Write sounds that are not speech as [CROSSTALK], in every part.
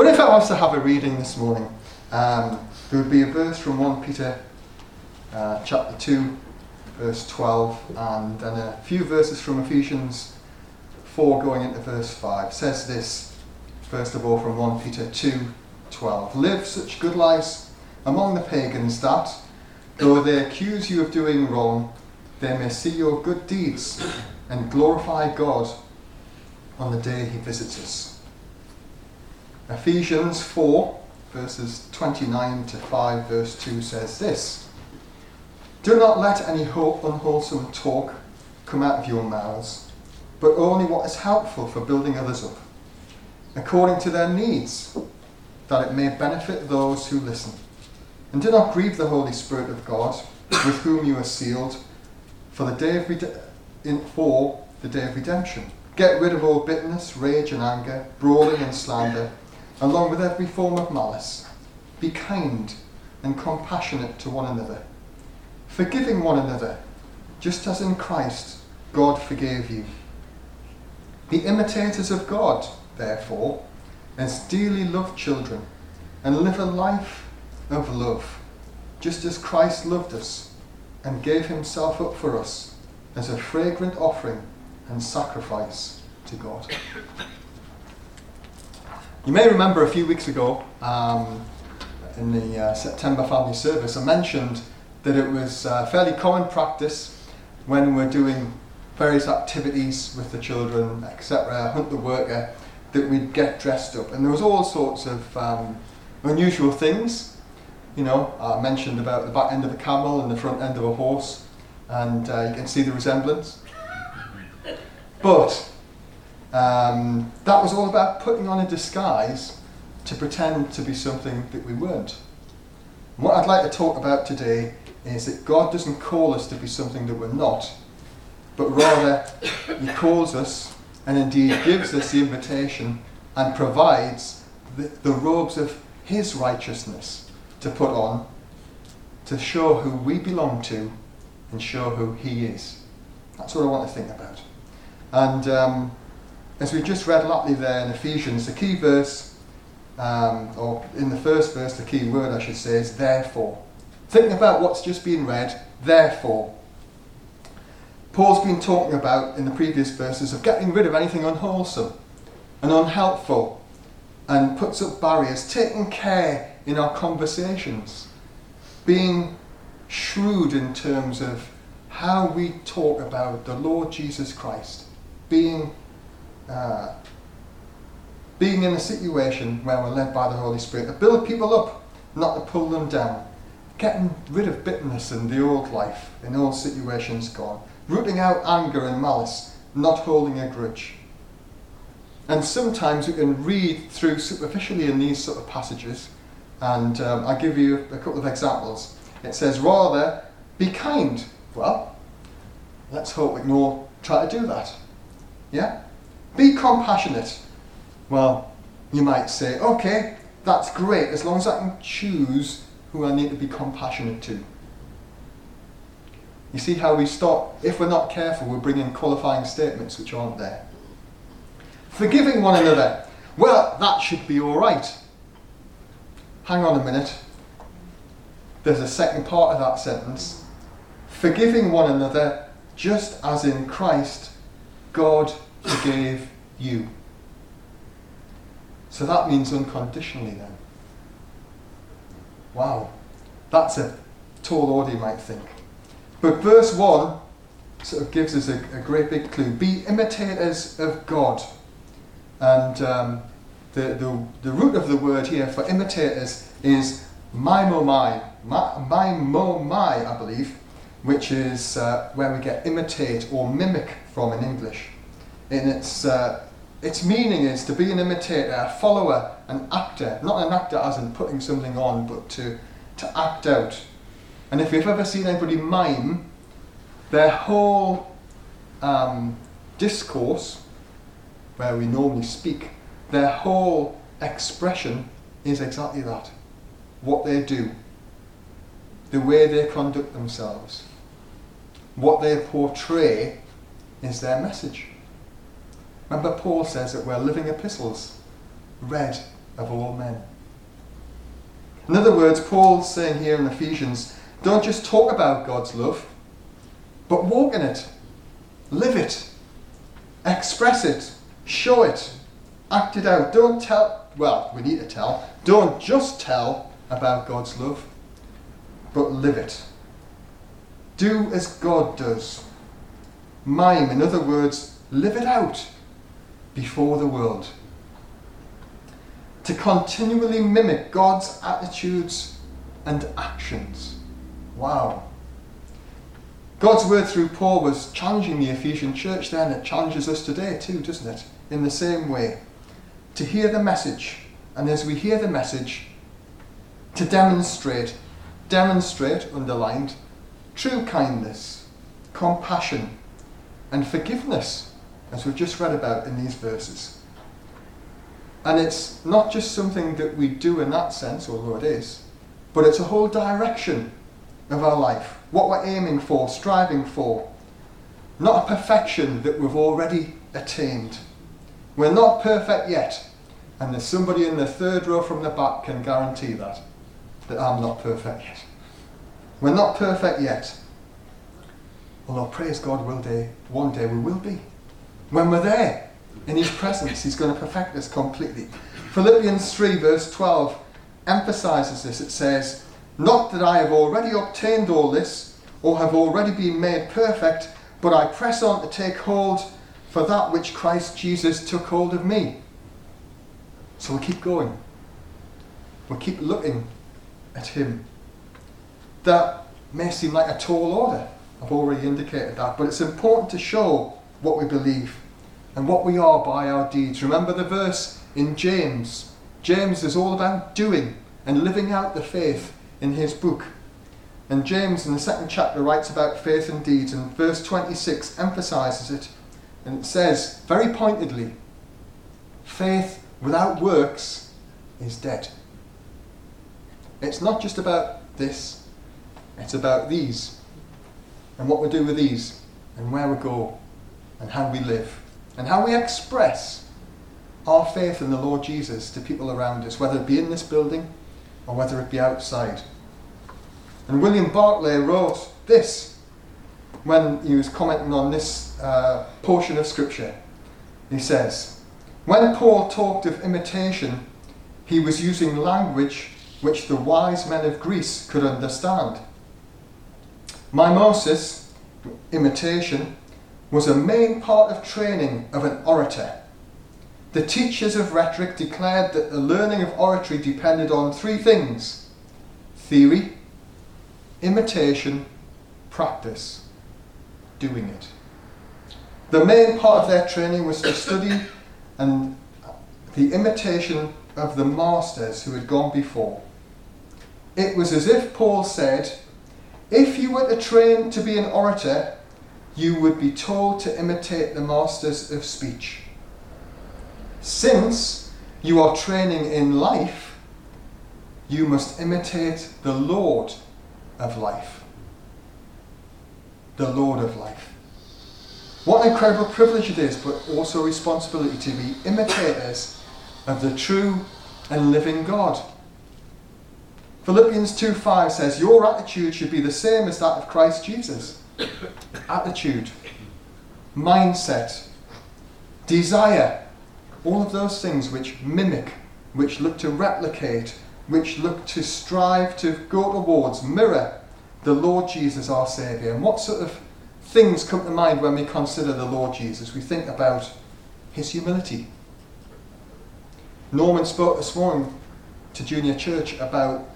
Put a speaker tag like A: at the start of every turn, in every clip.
A: But if I was to have a reading this morning, um, there would be a verse from 1 Peter uh, chapter 2, verse 12, and then a few verses from Ephesians 4 going into verse 5. It says this, first of all, from 1 Peter 2, 12. Live such good lives among the pagans that, though they accuse you of doing wrong, they may see your good deeds and glorify God on the day he visits us. Ephesians 4, verses 29 to 5, verse 2 says this Do not let any unwholesome talk come out of your mouths, but only what is helpful for building others up, according to their needs, that it may benefit those who listen. And do not grieve the Holy Spirit of God, with whom you are sealed for the day of rede- in, for the day of redemption. Get rid of all bitterness, rage, and anger, brawling and slander, along with every form of malice. Be kind and compassionate to one another, forgiving one another, just as in Christ God forgave you. Be imitators of God, therefore, as dearly loved children, and live a life of love, just as Christ loved us and gave himself up for us as a fragrant offering and sacrifice to God. You may remember a few weeks ago um, in the uh, September family service, I mentioned that it was uh, fairly common practice when we're doing various activities with the children, etc., hunt the worker, that we'd get dressed up. And there was all sorts of um, unusual things. You know, I mentioned about the back end of a camel and the front end of a horse, and uh, you can see the resemblance. But um, that was all about putting on a disguise to pretend to be something that we weren't. And what I'd like to talk about today is that God doesn't call us to be something that we're not, but rather He calls us and indeed gives us the invitation and provides the, the robes of His righteousness to put on to show who we belong to and show who He is. That's what I want to think about. And um, as we just read lightly there in Ephesians, the key verse, um, or in the first verse, the key word I should say is therefore. Thinking about what's just been read, therefore. Paul's been talking about in the previous verses of getting rid of anything unwholesome and unhelpful and puts up barriers, taking care in our conversations, being shrewd in terms of how we talk about the Lord Jesus Christ, being uh, being in a situation where we're led by the Holy Spirit to build people up, not to pull them down, getting rid of bitterness and the old life in all situations gone, rooting out anger and malice, not holding a grudge. And sometimes we can read through superficially in these sort of passages, and um, I'll give you a couple of examples. It says, rather, be kind. Well, let's hope we can all try to do that. Yeah? Be compassionate. Well, you might say, okay, that's great, as long as I can choose who I need to be compassionate to. You see how we stop, if we're not careful, we're bringing qualifying statements which aren't there. Forgiving one another. Well, that should be alright. Hang on a minute. There's a second part of that sentence. Forgiving one another just as in Christ God forgave you. So that means unconditionally then. Wow, that's a tall order, you might think. But verse 1 sort of gives us a, a great big clue. Be imitators of God. And um, the, the, the root of the word here for imitators is mimomai, mimomai, I believe, which is uh, where we get imitate or mimic from in English. And its, uh, its meaning is to be an imitator, a follower, an actor. Not an actor as in putting something on, but to, to act out. And if you've ever seen anybody mime, their whole um, discourse, where we normally speak, their whole expression is exactly that. What they do, the way they conduct themselves, what they portray is their message. Remember, Paul says that we're living epistles, read of all men. In other words, Paul's saying here in Ephesians don't just talk about God's love, but walk in it, live it, express it, show it, act it out. Don't tell, well, we need to tell, don't just tell about God's love, but live it. Do as God does. Mime, in other words, live it out before the world. To continually mimic God's attitudes and actions. Wow. God's word through Paul was challenging the Ephesian church then. It challenges us today too, doesn't it? In the same way. To hear the message. And as we hear the message, to demonstrate, demonstrate, underlined, true kindness, compassion, and forgiveness, as we've just read about in these verses. And it's not just something that we do in that sense, although it is, but it's a whole direction of our life, what we're aiming for, striving for. Not a perfection that we've already attained. We're not perfect yet, and there's somebody in the third row from the back can guarantee that that I'm not perfect yet. We're not perfect yet. Although, praise God, day, one day we will be. When we're there, in His presence, He's going to perfect us completely. Philippians 3, verse 12, emphasizes this. It says, Not that I have already obtained all this, or have already been made perfect, but I press on to take hold for that which Christ Jesus took hold of me. So we keep going. We keep looking at Him. That may seem like a tall order. I've already indicated that, but it's important to show what we believe and what we are by our deeds. Remember the verse in James. James is all about doing and living out the faith in his book. And James, in the second chapter, writes about faith and deeds, and verse 26 emphasizes it. And it says, very pointedly, faith without works is dead. It's not just about this, it's about these and what we do with these and where we go and how we live and how we express our faith in the Lord Jesus to people around us, whether it be in this building or whether it be outside. And William Barclay wrote this when he was commenting on this uh, portion of Scripture. He says, When Paul talked of imitation, he was using language which the wise men of Greece could understand. Mimosis, imitation, was a main part of training of an orator. The teachers of rhetoric declared that the learning of oratory depended on three things theory, imitation, practice, doing it. The main part of their training was to study and the imitation of the masters who had gone before. It was as if Paul said, If you were to train to be an orator, you would be told to imitate the masters of speech. Since you are training in life, you must imitate the Lord of life. The Lord of life. What an incredible privilege it is, but also responsibility to be imitators of the true and living God. Philippians 2:5 says, Your attitude should be the same as that of Christ Jesus. Attitude, mindset, desire, all of those things which mimic, which look to replicate, which look to strive to go towards, mirror the Lord Jesus, our Saviour. And what sort of things come to mind when we consider the Lord Jesus? We think about his humility. Norman spoke this morning to Junior Church about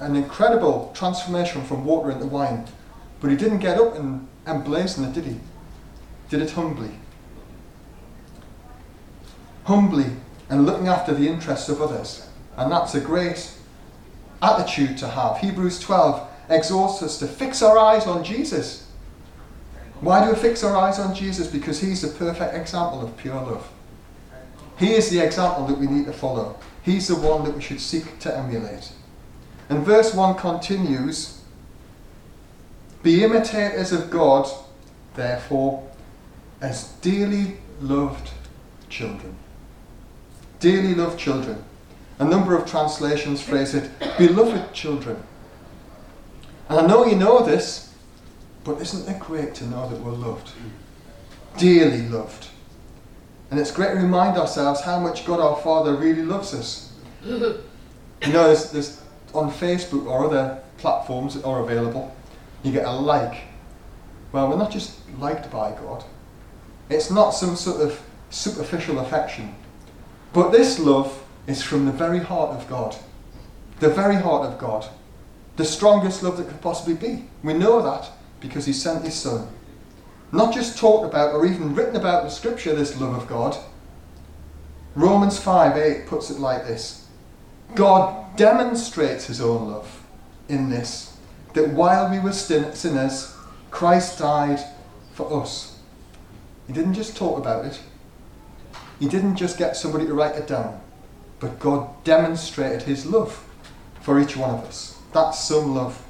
A: an incredible transformation from water into wine. But he didn't get up and and emblazon it, did he? Did it humbly. Humbly and looking after the interests of others. And that's a great attitude to have. Hebrews 12 exhorts us to fix our eyes on Jesus. Why do we fix our eyes on Jesus? Because he's the perfect example of pure love. He is the example that we need to follow. He's the one that we should seek to emulate. And verse 1 continues Be imitators of God, therefore, as dearly loved children. Dearly loved children. A number of translations phrase it, beloved children. And I know you know this, but isn't it great to know that we're loved? Dearly loved. And it's great to remind ourselves how much God our Father really loves us. you know, there's, there's on Facebook or other platforms that are available, you get a like. Well, we're not just liked by God. It's not some sort of superficial affection. But this love is from the very heart of God. The very heart of God. The strongest love that could possibly be. We know that because He sent His Son. Not just talked about or even written about in Scripture, this love of God. Romans 5 8 puts it like this God demonstrates His own love in this, that while we were sinners, Christ died for us. He didn't just talk about it, He didn't just get somebody to write it down, but God demonstrated His love for each one of us. That's some love.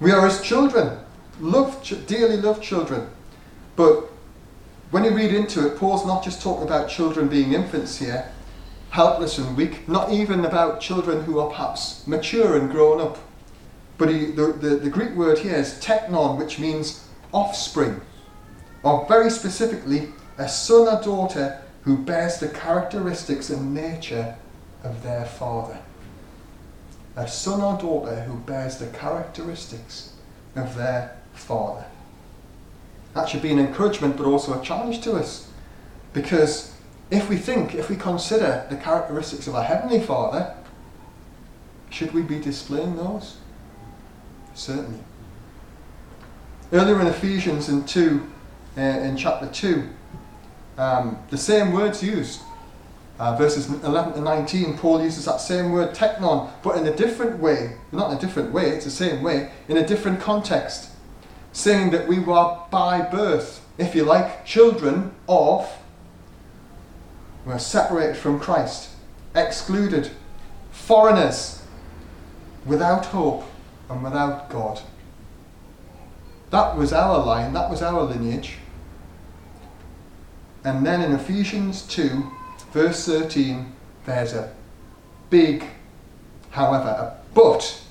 A: We are His children, loved, dearly loved children. But when you read into it, Paul's not just talking about children being infants here, helpless and weak, not even about children who are perhaps mature and grown up. But he, the, the, the Greek word here is teknon, which means offspring, or very specifically, a son or daughter who bears the characteristics and nature of their father. A son or daughter who bears the characteristics of their father. That should be an encouragement, but also a challenge to us. Because if we think, if we consider the characteristics of our Heavenly Father, should we be displaying those? Certainly. Earlier in Ephesians in 2, uh, in chapter 2, um, the same words used. Uh, verses 11 to 19, Paul uses that same word, teknon, but in a different way. Not in a different way, it's the same way, in a different context. Saying that we were by birth, if you like, children of, we're separated from Christ, excluded, foreigners, without hope and without God. That was our line, that was our lineage. And then in Ephesians 2, verse 13, there's a big, however, a but.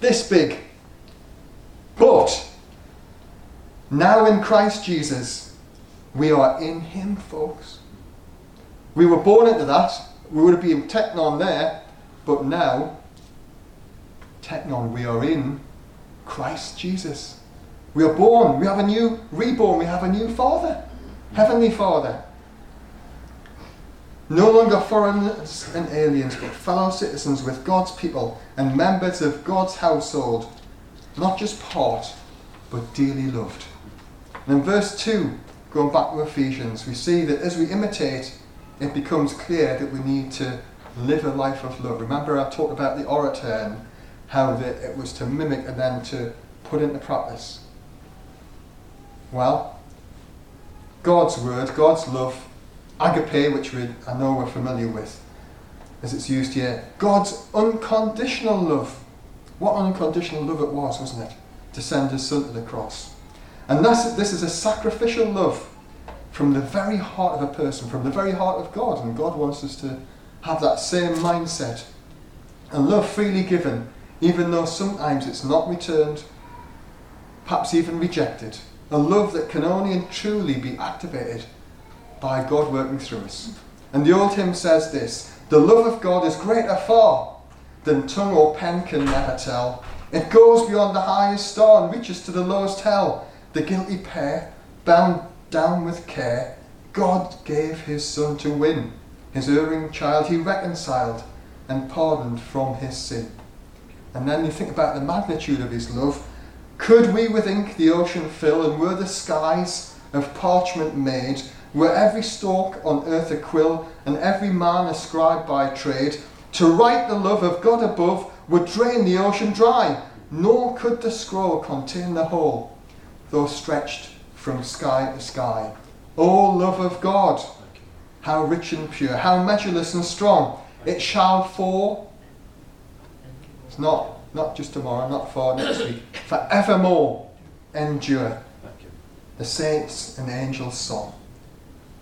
A: This big. But. Now in Christ Jesus, we are in Him, folks. We were born into that. We would have been teknon there. But now, teknon, we are in Christ Jesus. We are born. We have a new reborn. We have a new Father. Heavenly Father. No longer foreigners and aliens, but fellow citizens with God's people and members of God's household. Not just part, but dearly loved. And in verse 2, going back to Ephesians, we see that as we imitate, it becomes clear that we need to live a life of love. Remember, I talked about the orator how that it was to mimic and then to put into practice. Well, God's word, God's love, agape, which we, I know we're familiar with, as it's used here, God's unconditional love. What unconditional love it was, wasn't it? To send his son to the cross. And this, this is a sacrificial love from the very heart of a person, from the very heart of God. And God wants us to have that same mindset. And love freely given, even though sometimes it's not returned, perhaps even rejected. A love that can only and truly be activated by God working through us. And the old hymn says this The love of God is greater far than tongue or pen can never tell. It goes beyond the highest star and reaches to the lowest hell the guilty pair, bound down with care, God gave his son to win. His erring child he reconciled and pardoned from his sin. And then you think about the magnitude of his love. Could we with ink the ocean fill, and were the skies of parchment made, were every stalk on earth a quill, and every man a scribe by trade, to write the love of God above would drain the ocean dry, nor could the scroll contain the whole though stretched from sky to sky. O love of God, how rich and pure, how measureless and strong, it shall for, it's not, not just tomorrow, not for next week, forevermore endure. The saints and angels' song.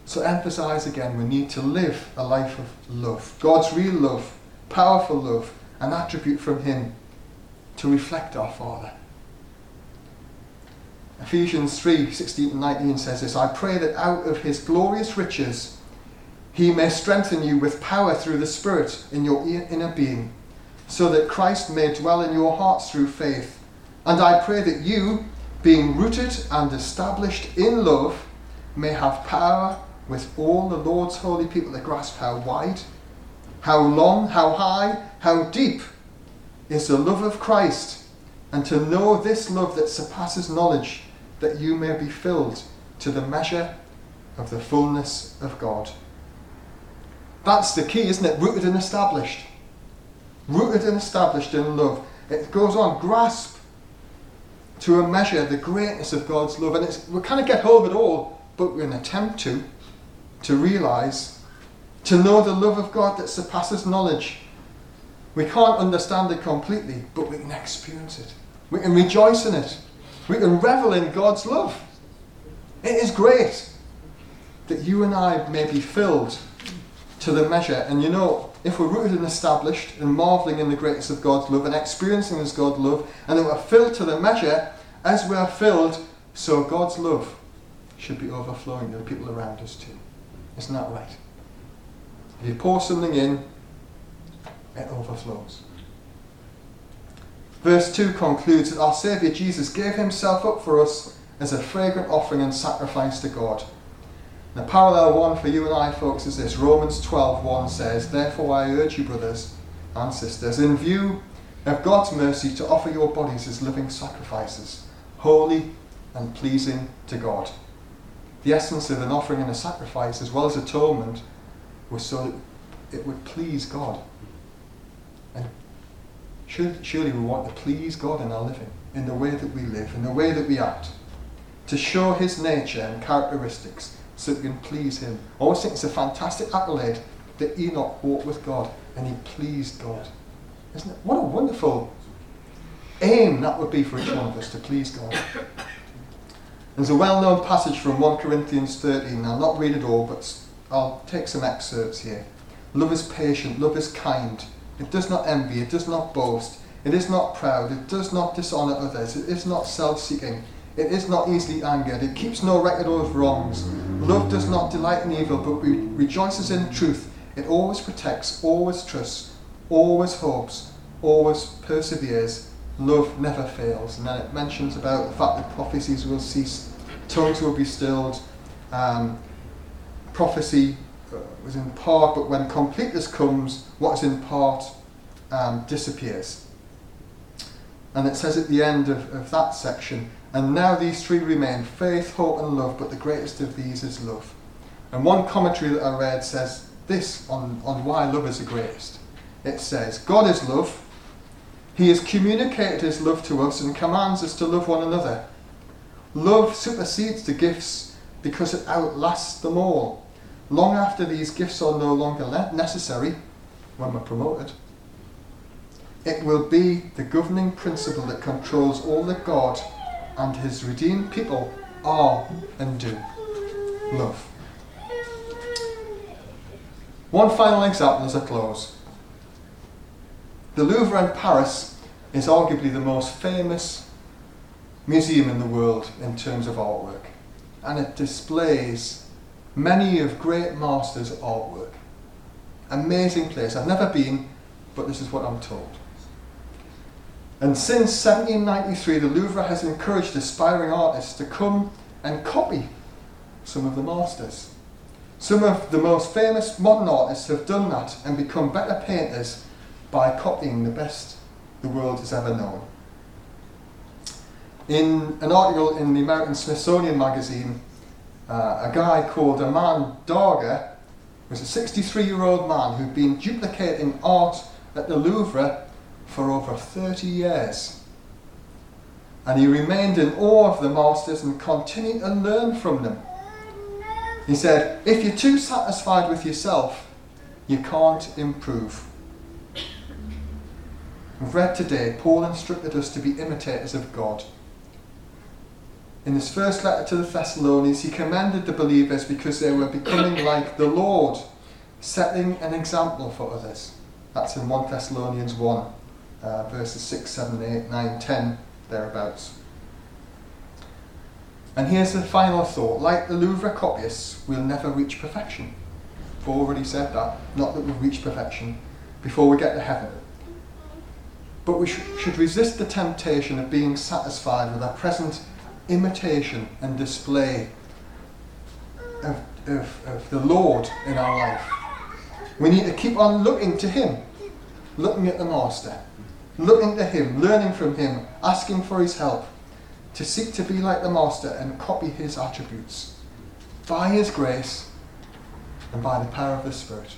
A: So emphasize again, we need to live a life of love. God's real love powerful love, an attribute from Him to reflect our Father. Ephesians 3 16 and 19 says this I pray that out of His glorious riches He may strengthen you with power through the Spirit in your inner being, so that Christ may dwell in your hearts through faith. And I pray that you, being rooted and established in love, may have power with all the Lord's holy people to grasp how wide, how long, how high, how deep is the love of Christ, and to know this love that surpasses knowledge, that you may be filled to the measure of the fullness of God. That's the key, isn't it? Rooted and established. Rooted and established in love. It goes on, grasp to a measure the greatness of God's love. And it's, we kind of get hold of it all, but an attempt to, to realize, to know the love of God that surpasses knowledge. We can't understand it completely, but we can experience it. We can rejoice in it. We can revel in God's love. It is great that you and I may be filled to the measure. And you know, if we're rooted and established and marveling in the greatness of God's love and experiencing His God's love, and then we're filled to the measure, as we are filled, so God's love should be overflowing to the people around us too. Isn't that right? If you pour something in, it overflows. Verse 2 concludes that our Saviour Jesus gave himself up for us as a fragrant offering and sacrifice to God. The parallel one for you and I, folks, is this Romans 12 1 says, Therefore I urge you, brothers and sisters, in view of God's mercy, to offer your bodies as living sacrifices, holy and pleasing to God the essence of an offering and a sacrifice, as well as atonement, was so that it would please God. And surely, surely we want to please God in our living, in the way that we live, in the way that we act, to show His nature and characteristics so that we can please Him. I always think it's a fantastic accolade that Enoch walked with God and he pleased God. Isn't it? What a wonderful aim that would be for each one of us to please God. There's a well known passage from 1 Corinthians 13. I'll not read it all, but I'll take some excerpts here. Love is patient, love is kind. It does not envy, it does not boast, it is not proud, it does not dishonour others, it is not self seeking, it is not easily angered, it keeps no record of wrongs. Love does not delight in evil, but re- rejoices in truth. It always protects, always trusts, always hopes, always perseveres love never fails. And then it mentions about the fact that prophecies will cease, tongues will be stilled. Um, prophecy uh, was in part, but when completeness comes, what is in part um, disappears. And it says at the end of, of that section, and now these three remain faith, hope, and love, but the greatest of these is love. And one commentary that I read says this on, on why love is the greatest. It says, God is love, he has communicated his love to us and commands us to love one another. Love supersedes the gifts because it outlasts them all. Long after these gifts are no longer necessary, when we're promoted, it will be the governing principle that controls all that God and his redeemed people are and do. Love. One final example as I close. The Louvre in Paris is arguably the most famous museum in the world in terms of artwork, and it displays many of great masters' artwork. Amazing place. I've never been, but this is what I'm told. And since 1793, the Louvre has encouraged aspiring artists to come and copy some of the masters. Some of the most famous modern artists have done that and become better painters by copying the best the world has ever known. In an article in the American Smithsonian magazine, uh, a guy called Armand Darger was a 63 year old man who'd been duplicating art at the Louvre for over 30 years. And he remained in awe of the masters and continued to learn from them. He said, If you're too satisfied with yourself, you can't improve. We've read today, Paul instructed us to be imitators of God. In his first letter to the Thessalonians, he commended the believers because they were becoming [COUGHS] like the Lord, setting an example for others. That's in 1 Thessalonians 1, uh, verses 6, 7, 8, 9, 10, thereabouts. And here's the final thought like the Louvre copyists, we'll never reach perfection. I've already said that. Not that we'll reach perfection before we get to heaven. But we sh- should resist the temptation of being satisfied with our present imitation and display of, of, of the Lord in our life. We need to keep on looking to Him, looking at the Master, looking to Him, learning from Him, asking for His help, to seek to be like the Master and copy His attributes by His grace and by the power of the Spirit.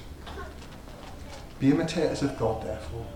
A: Be imitators of God, therefore.